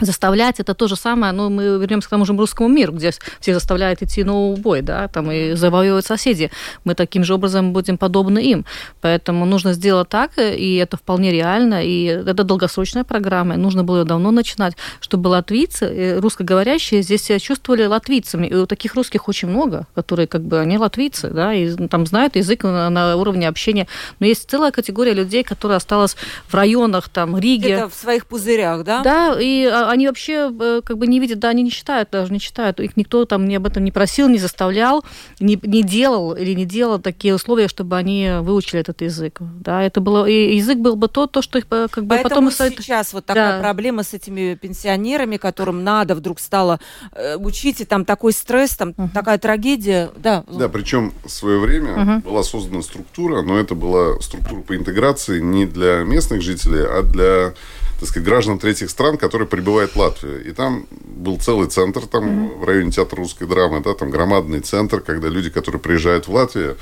Speaker 4: заставлять это то же самое, ну, мы вернемся к тому же русскому миру, где все заставляют идти на убой, да, там и завоевывать соседи. Мы таким же образом будем подобны им. Поэтому нужно сделать так, и это вполне реально, и это долгосрочная программа, и нужно было давно начинать, чтобы латвийцы, э, русскоговорящие, здесь себя чувствовали латвийцами. И таких русских очень много, которые как бы, они латвийцы, да, и там знают язык на, на уровне общения. Но есть целая категория людей, которая осталась в районах, там, Риге.
Speaker 1: Это в своих пузырях, да?
Speaker 4: Да, и а, они вообще э, как бы не видят, да, они не читают, даже не читают. Их никто там не об этом не просил, не заставлял, не, не делал или не делал такие условия, чтобы они выучили этот язык. Да, это было, и язык был бы то, то что их э, как бы
Speaker 1: Поэтому потом... сейчас вот такая да. проблема с этими пенсионерами, которым надо вдруг стало э, учить, и там такой стресс, там uh-huh. такая трагедия. Да,
Speaker 2: да причем в свое время uh-huh. была создана структура, но это была структура по интеграции не для местных жителей, а для так сказать, граждан третьих стран, которые прибывают в Латвию. И там был целый центр там mm-hmm. в районе театра русской драмы, да, там громадный центр, когда люди, которые приезжают в Латвию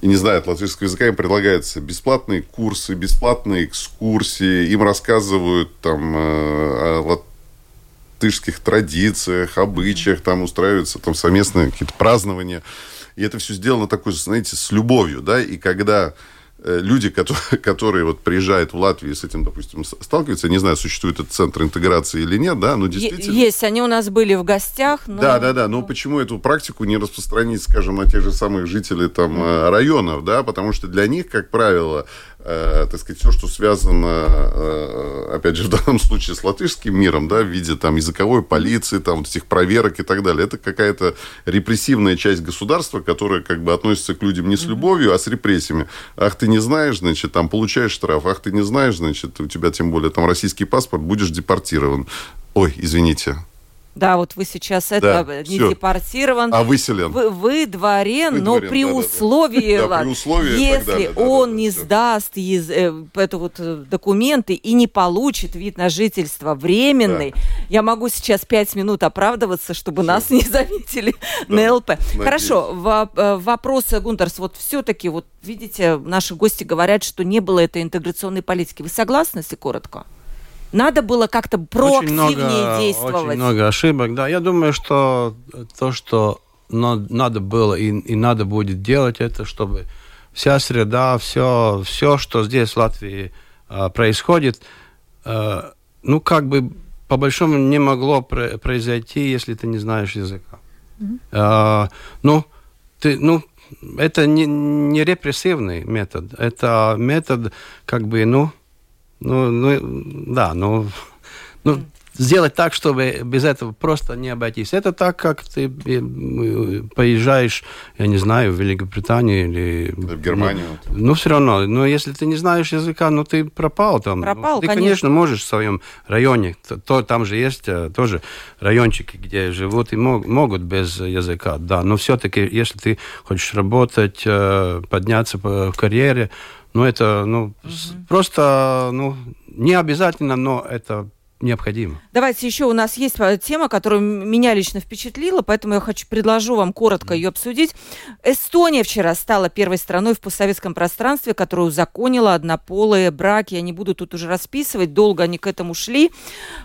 Speaker 2: и не знают латвийского языка, им предлагаются бесплатные курсы, бесплатные экскурсии, им рассказывают там э, о латышских традициях, обычаях, там устраиваются там совместные какие-то празднования. И это все сделано такой, знаете, с любовью, да, и когда люди, которые, (laughs) которые вот приезжают в Латвию с этим, допустим, сталкиваются, я не знаю, существует этот центр интеграции или нет, да, но действительно...
Speaker 1: Есть, они у нас были в гостях,
Speaker 2: но... Да, да, да, но почему эту практику не распространить, скажем, на тех же самых жителей там mm. районов, да, потому что для них, как правило, э, так сказать, все, что связано, э, опять же, в данном случае с латышским миром, да, в виде там языковой полиции, там вот этих проверок и так далее, это какая-то репрессивная часть государства, которая как бы относится к людям не с любовью, а с репрессиями. Ах, ты не знаешь, значит, там получаешь штраф, ах, ты не знаешь, значит, у тебя тем более там российский паспорт, будешь депортирован. Ой, извините,
Speaker 1: да, вот вы сейчас это да, не все. депортирован.
Speaker 2: А выселен.
Speaker 1: Вы, вы дворен, вы но дворен, при да, условии,
Speaker 2: да, да. при условии
Speaker 1: если да, он да, не да, сдаст из, э, это вот э, документы и не получит вид на жительство временный, да. я могу сейчас пять минут оправдываться, чтобы все. нас (laughs) не заметили да. на ЛП. Надеюсь. Хорошо, в, э, вопрос, Гунтерс, вот все-таки, вот видите, наши гости говорят, что не было этой интеграционной политики. Вы согласны, если коротко? Надо было как-то проактивнее очень много, действовать.
Speaker 3: Очень много ошибок, да. Я думаю, что то, что надо было и, и надо будет делать, это чтобы вся среда, все, все что здесь в Латвии э, происходит, э, ну, как бы по большому не могло произойти, если ты не знаешь языка. Mm-hmm. Э, ну, ты, ну, это не, не репрессивный метод, это метод, как бы, ну, ну, ну да, ну, ну сделать так, чтобы без этого просто не обойтись. Это так, как ты э, поезжаешь, я не знаю, в Великобританию или...
Speaker 2: В Германию.
Speaker 3: Ну, ну, все равно. Но если ты не знаешь языка, ну, ты пропал там.
Speaker 1: Пропал,
Speaker 3: Ты,
Speaker 1: конечно.
Speaker 3: конечно, можешь в своем районе, то, там же есть э, тоже райончики, где живут и мог, могут без языка, да. Но все-таки, если ты хочешь работать, э, подняться в карьере, ну, это, ну, угу. просто, ну, не обязательно, но это необходимо.
Speaker 1: Давайте еще у нас есть э, тема, которая меня лично впечатлила, поэтому я хочу предложу вам коротко ее обсудить. Эстония вчера стала первой страной в постсоветском пространстве, которая узаконила однополые браки. Я не буду тут уже расписывать, долго они к этому шли.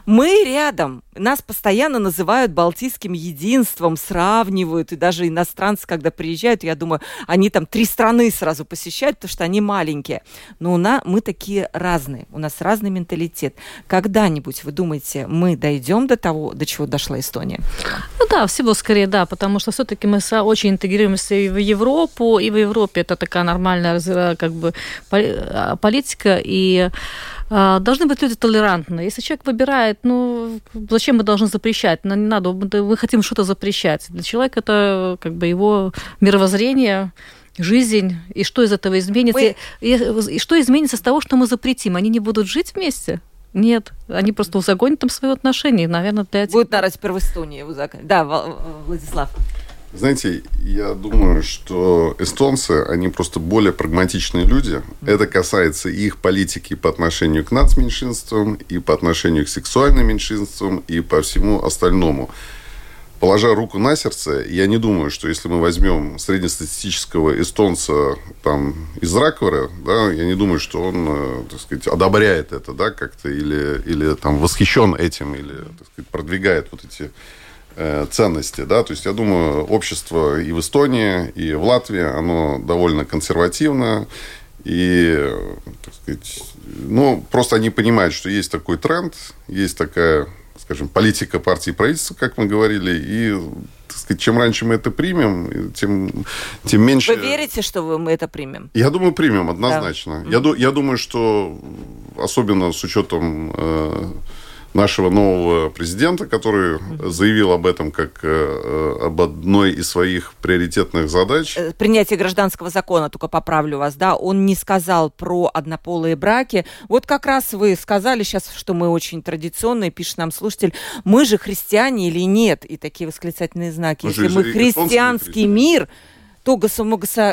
Speaker 1: Мы рядом. Нас постоянно называют балтийским единством, сравнивают, и даже иностранцы, когда приезжают, я думаю, они там три страны сразу посещают, потому что они маленькие. Но у нас, мы такие разные, у нас разный менталитет. Когда-нибудь вы думаете, мы дойдем до того, до чего дошла Эстония?
Speaker 4: Ну да, всего скорее да, потому что все-таки мы очень интегрируемся и в Европу, и в Европе это такая нормальная как бы а, политика, и а, должны быть люди толерантны. Если человек выбирает, ну, зачем мы должны запрещать? Ну, не надо, мы хотим что-то запрещать. Для человека это как бы его мировоззрение, жизнь, и что из этого изменится, мы... и, и что изменится с того, что мы запретим. Они не будут жить вместе? Нет, они просто узаконят там свои отношения, наверное, для
Speaker 1: этих... Будет, наверное, теперь в Эстонии узаконить. Да, Владислав.
Speaker 2: Знаете, я думаю, что эстонцы, они просто более прагматичные люди. Это касается и их политики по отношению к нацменьшинствам, и по отношению к сексуальным меньшинствам, и по всему остальному. Положа руку на сердце, я не думаю, что если мы возьмем среднестатистического эстонца там, из Раквера, да, я не думаю, что он, э, так сказать, одобряет это, да, как-то, или, или там восхищен этим, или, так сказать, продвигает вот эти э, ценности, да, то есть я думаю, общество и в Эстонии, и в Латвии, оно довольно консервативно, и, так сказать, ну, просто они понимают, что есть такой тренд, есть такая скажем, политика партии правительства, как мы говорили, и так сказать, чем раньше мы это примем, тем, тем меньше...
Speaker 1: Вы верите, что мы это примем?
Speaker 2: Я думаю, примем, однозначно. Да. Я, я думаю, что особенно с учетом э, нашего нового президента, который заявил об этом как э, об одной из своих приоритетных задач.
Speaker 1: Э, принятие гражданского закона, только поправлю вас, да, он не сказал про однополые браки. Вот как раз вы сказали сейчас, что мы очень традиционные, пишет нам слушатель, мы же христиане или нет? И такие восклицательные знаки. Мы Если мы христианский мир, то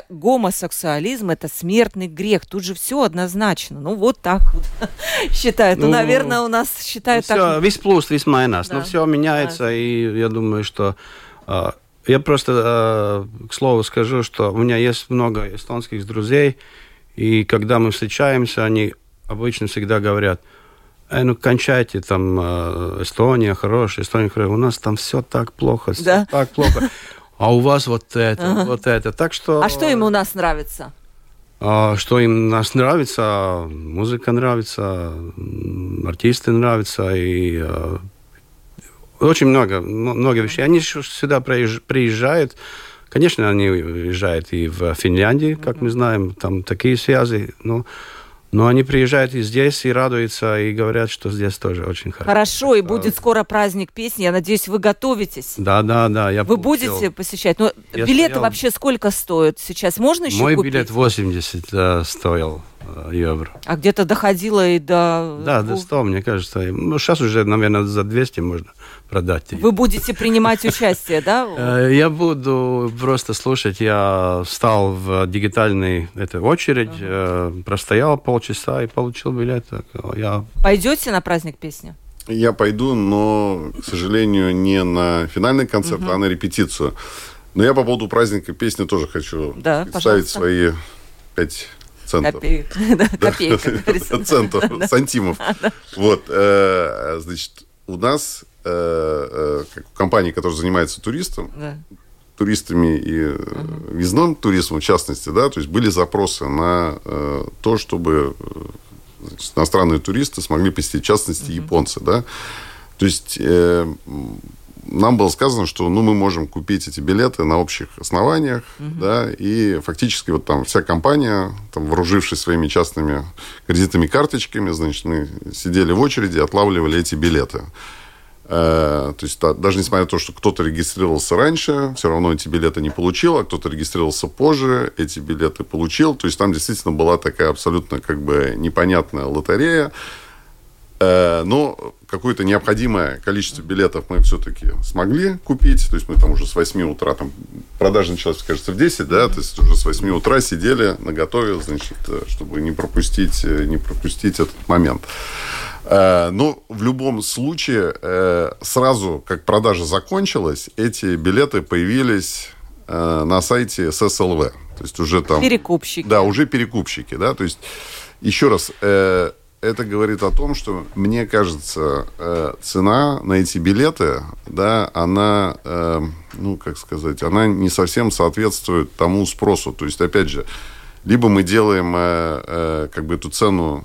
Speaker 1: гомосексуализм – это смертный грех. Тут же все однозначно. Ну, вот так вот (laughs) считают. Ну, ну, наверное, у нас считают
Speaker 3: все,
Speaker 1: так.
Speaker 3: Весь плюс, весь майнас. Да. Но все меняется, да. и я думаю, что... Uh, я просто, uh, к слову, скажу, что у меня есть много эстонских друзей, и когда мы встречаемся, они обычно всегда говорят, э, ну, кончайте, там, э, Эстония хорошая, Эстония хорошая, у нас там все так плохо, все да? так плохо (laughs) а у вас вот это, ага. вот это. Так что...
Speaker 1: А что им у нас нравится?
Speaker 3: А, что им нас нравится? Музыка нравится, артисты нравятся, и а, очень много, много вещей. Они сюда приезжают, Конечно, они уезжают и в Финляндии, как мы знаем, там такие связи. Но но они приезжают и здесь, и радуются, и говорят, что здесь тоже очень хорошо.
Speaker 1: Хорошо, и будет скоро праздник песни. Я надеюсь, вы готовитесь.
Speaker 3: Да, да, да. Я
Speaker 1: вы получил. будете посещать? Ну, я билеты стоял... вообще сколько стоят сейчас? Можно еще
Speaker 3: Мой
Speaker 1: купить?
Speaker 3: билет 80 да, стоил э, евро.
Speaker 1: А где-то доходило и до...
Speaker 3: Да, до 100, мне кажется. Ну, сейчас уже, наверное, за 200 можно продать.
Speaker 1: Вы будете принимать участие, да? (laughs)
Speaker 3: Э, я буду просто слушать. Я встал в дигитальной этой очередь, э, простоял полчаса и получил билет. Я...
Speaker 1: Пойдете на праздник песни?
Speaker 2: Я пойду, но, к сожалению, не на финальный концерт, а на репетицию. Но я по поводу праздника песни тоже хочу да, свои пять центов. Копейка. (laughs) (laughs) Центов, сантимов. (laughs) Вот, э, значит, у нас э, э, компании, которая занимается туристом, туристами и угу. визным туризмом в частности, да, то есть были запросы на э, то, чтобы значит, иностранные туристы смогли посетить, в частности, японцы, да. То есть э, нам было сказано, что ну, мы можем купить эти билеты на общих основаниях, угу. да, и фактически вот там вся компания, там, вооружившись своими частными кредитными карточками, значит, мы сидели в очереди, отлавливали эти билеты. Э, то есть даже несмотря на то, что кто-то регистрировался раньше, все равно эти билеты не получил, а кто-то регистрировался позже, эти билеты получил. То есть там действительно была такая абсолютно как бы непонятная лотерея. Э, но какое-то необходимое количество билетов мы все-таки смогли купить. То есть мы там уже с 8 утра, там продажа началась, кажется, в 10, да, то есть уже с 8 утра сидели на готове, значит, э, чтобы не пропустить, не пропустить этот момент. Э, но в любом случае, э, сразу как продажа закончилась, эти билеты появились э, на сайте ССЛВ. То есть уже там...
Speaker 1: Перекупщики.
Speaker 2: Да, уже перекупщики, да. То есть, еще раз, это говорит о том, что, мне кажется, цена на эти билеты, да, она, ну, как сказать, она не совсем соответствует тому спросу. То есть, опять же, либо мы делаем как бы эту цену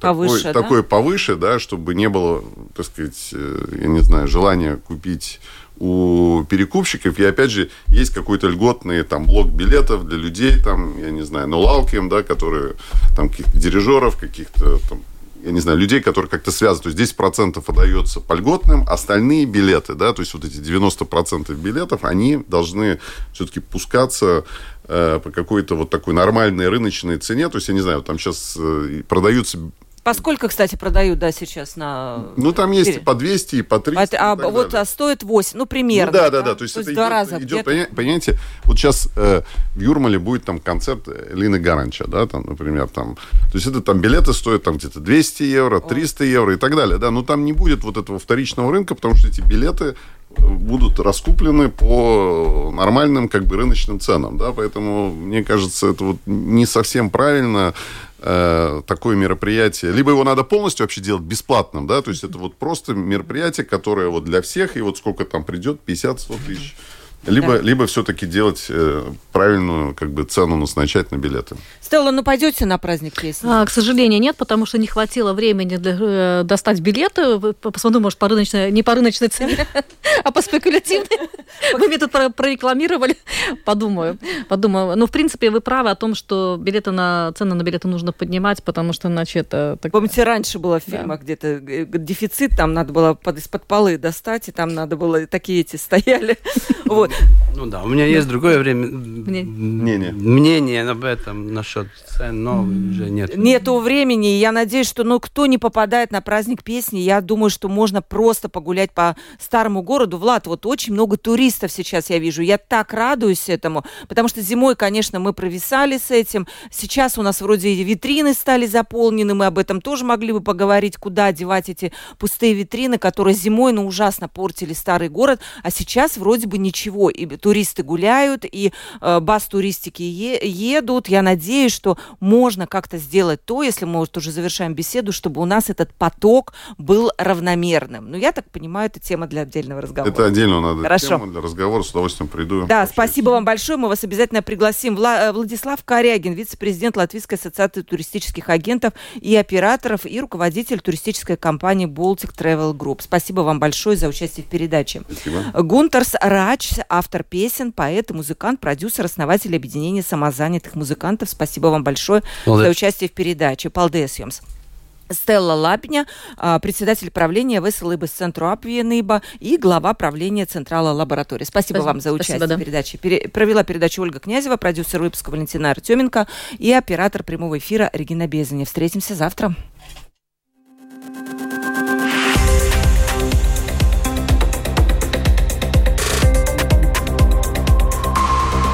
Speaker 2: повыше, такой, да? такой повыше, да, чтобы не было, так сказать, э, я не знаю, желания купить у перекупщиков. И опять же, есть какой-то льготный там блок билетов для людей, там, я не знаю, нулалким, да, которые там каких-то дирижеров, каких-то там я не знаю, людей, которые как-то связаны. То есть 10% отдается по льготным, остальные билеты, да, то есть вот эти 90% билетов, они должны все-таки пускаться э, по какой-то вот такой нормальной рыночной цене. То есть, я не знаю, там сейчас э,
Speaker 1: Поскольку, кстати, продают, да, сейчас на...
Speaker 2: Ну, там есть и по 200, и по 300.
Speaker 1: А, а вот а стоит 8, ну, примерно. Ну,
Speaker 2: да, да, да. То есть, то есть два идет, раза идет понимаете, вот сейчас э, в Юрмале будет там концерт Лины Гаранча, да, там, например, там. То есть это там билеты стоят там где-то 200 евро, 300 О. евро и так далее, да. Но там не будет вот этого вторичного рынка, потому что эти билеты будут раскуплены по нормальным как бы рыночным ценам, да, поэтому мне кажется, это вот не совсем правильно э, такое мероприятие. Либо его надо полностью вообще делать бесплатным, да, то есть это вот просто мероприятие, которое вот для всех, и вот сколько там придет, 50-100 тысяч. Либо, да. либо все-таки делать э, правильную как бы, цену назначать на билеты.
Speaker 1: Стелла, ну пойдете на праздник песни?
Speaker 4: А, к сожалению, нет, потому что не хватило времени для, э, достать билеты. Посмотрю, может, по рыночной, не по рыночной цене, а по спекулятивной. (laughs) Вы мне тут прорекламировали. Подумаю. Подумаю. Ну, в принципе, вы правы о том, что билеты на цены на билеты нужно поднимать, потому что иначе это...
Speaker 1: Помните, раньше было в фильмах где-то дефицит, там надо было из-под полы достать, и там надо было такие эти стояли. (laughs) Вот.
Speaker 3: Ну да, у меня есть другое время. Мнение. Мнение об этом насчет цен, но уже нет.
Speaker 1: Нету времени. Я надеюсь, что ну, кто не попадает на праздник песни, я думаю, что можно просто погулять по старому городу. Влад, вот очень много туристов сейчас я вижу. Я так радуюсь этому, потому что зимой, конечно, мы провисали с этим. Сейчас у нас вроде витрины стали заполнены, мы об этом тоже могли бы поговорить, куда девать эти пустые витрины, которые зимой, ну, ужасно портили старый город, а сейчас вроде бы ничего всего. И туристы гуляют, и э, бас-туристики е- едут. Я надеюсь, что можно как-то сделать то, если мы вот уже завершаем беседу, чтобы у нас этот поток был равномерным. Но я так понимаю, это тема для отдельного разговора.
Speaker 2: Это отдельно надо Хорошо. тема для разговора. С удовольствием приду.
Speaker 1: Да, пообщаюсь. спасибо вам большое. Мы вас обязательно пригласим. Вла- э, Владислав Корягин, вице-президент Латвийской ассоциации туристических агентов и операторов и руководитель туристической компании Baltic Travel Group. Спасибо вам большое за участие в передаче. Спасибо. Гунтерс Рач, автор песен, поэт и музыкант, продюсер, основатель объединения самозанятых музыкантов. Спасибо вам большое Молодец. за участие в передаче. Paldies jums! Стелла Лапня, а, председатель правления Веселыбы Центру Апвиеныба и глава правления Централа лаборатории. Спасибо, Спасибо вам за участие Спасибо, да. в передаче. Пере- провела передачу Ольга Князева, продюсер выпуска Валентина Артеменко и оператор прямого эфира Регина Безани. Встретимся завтра.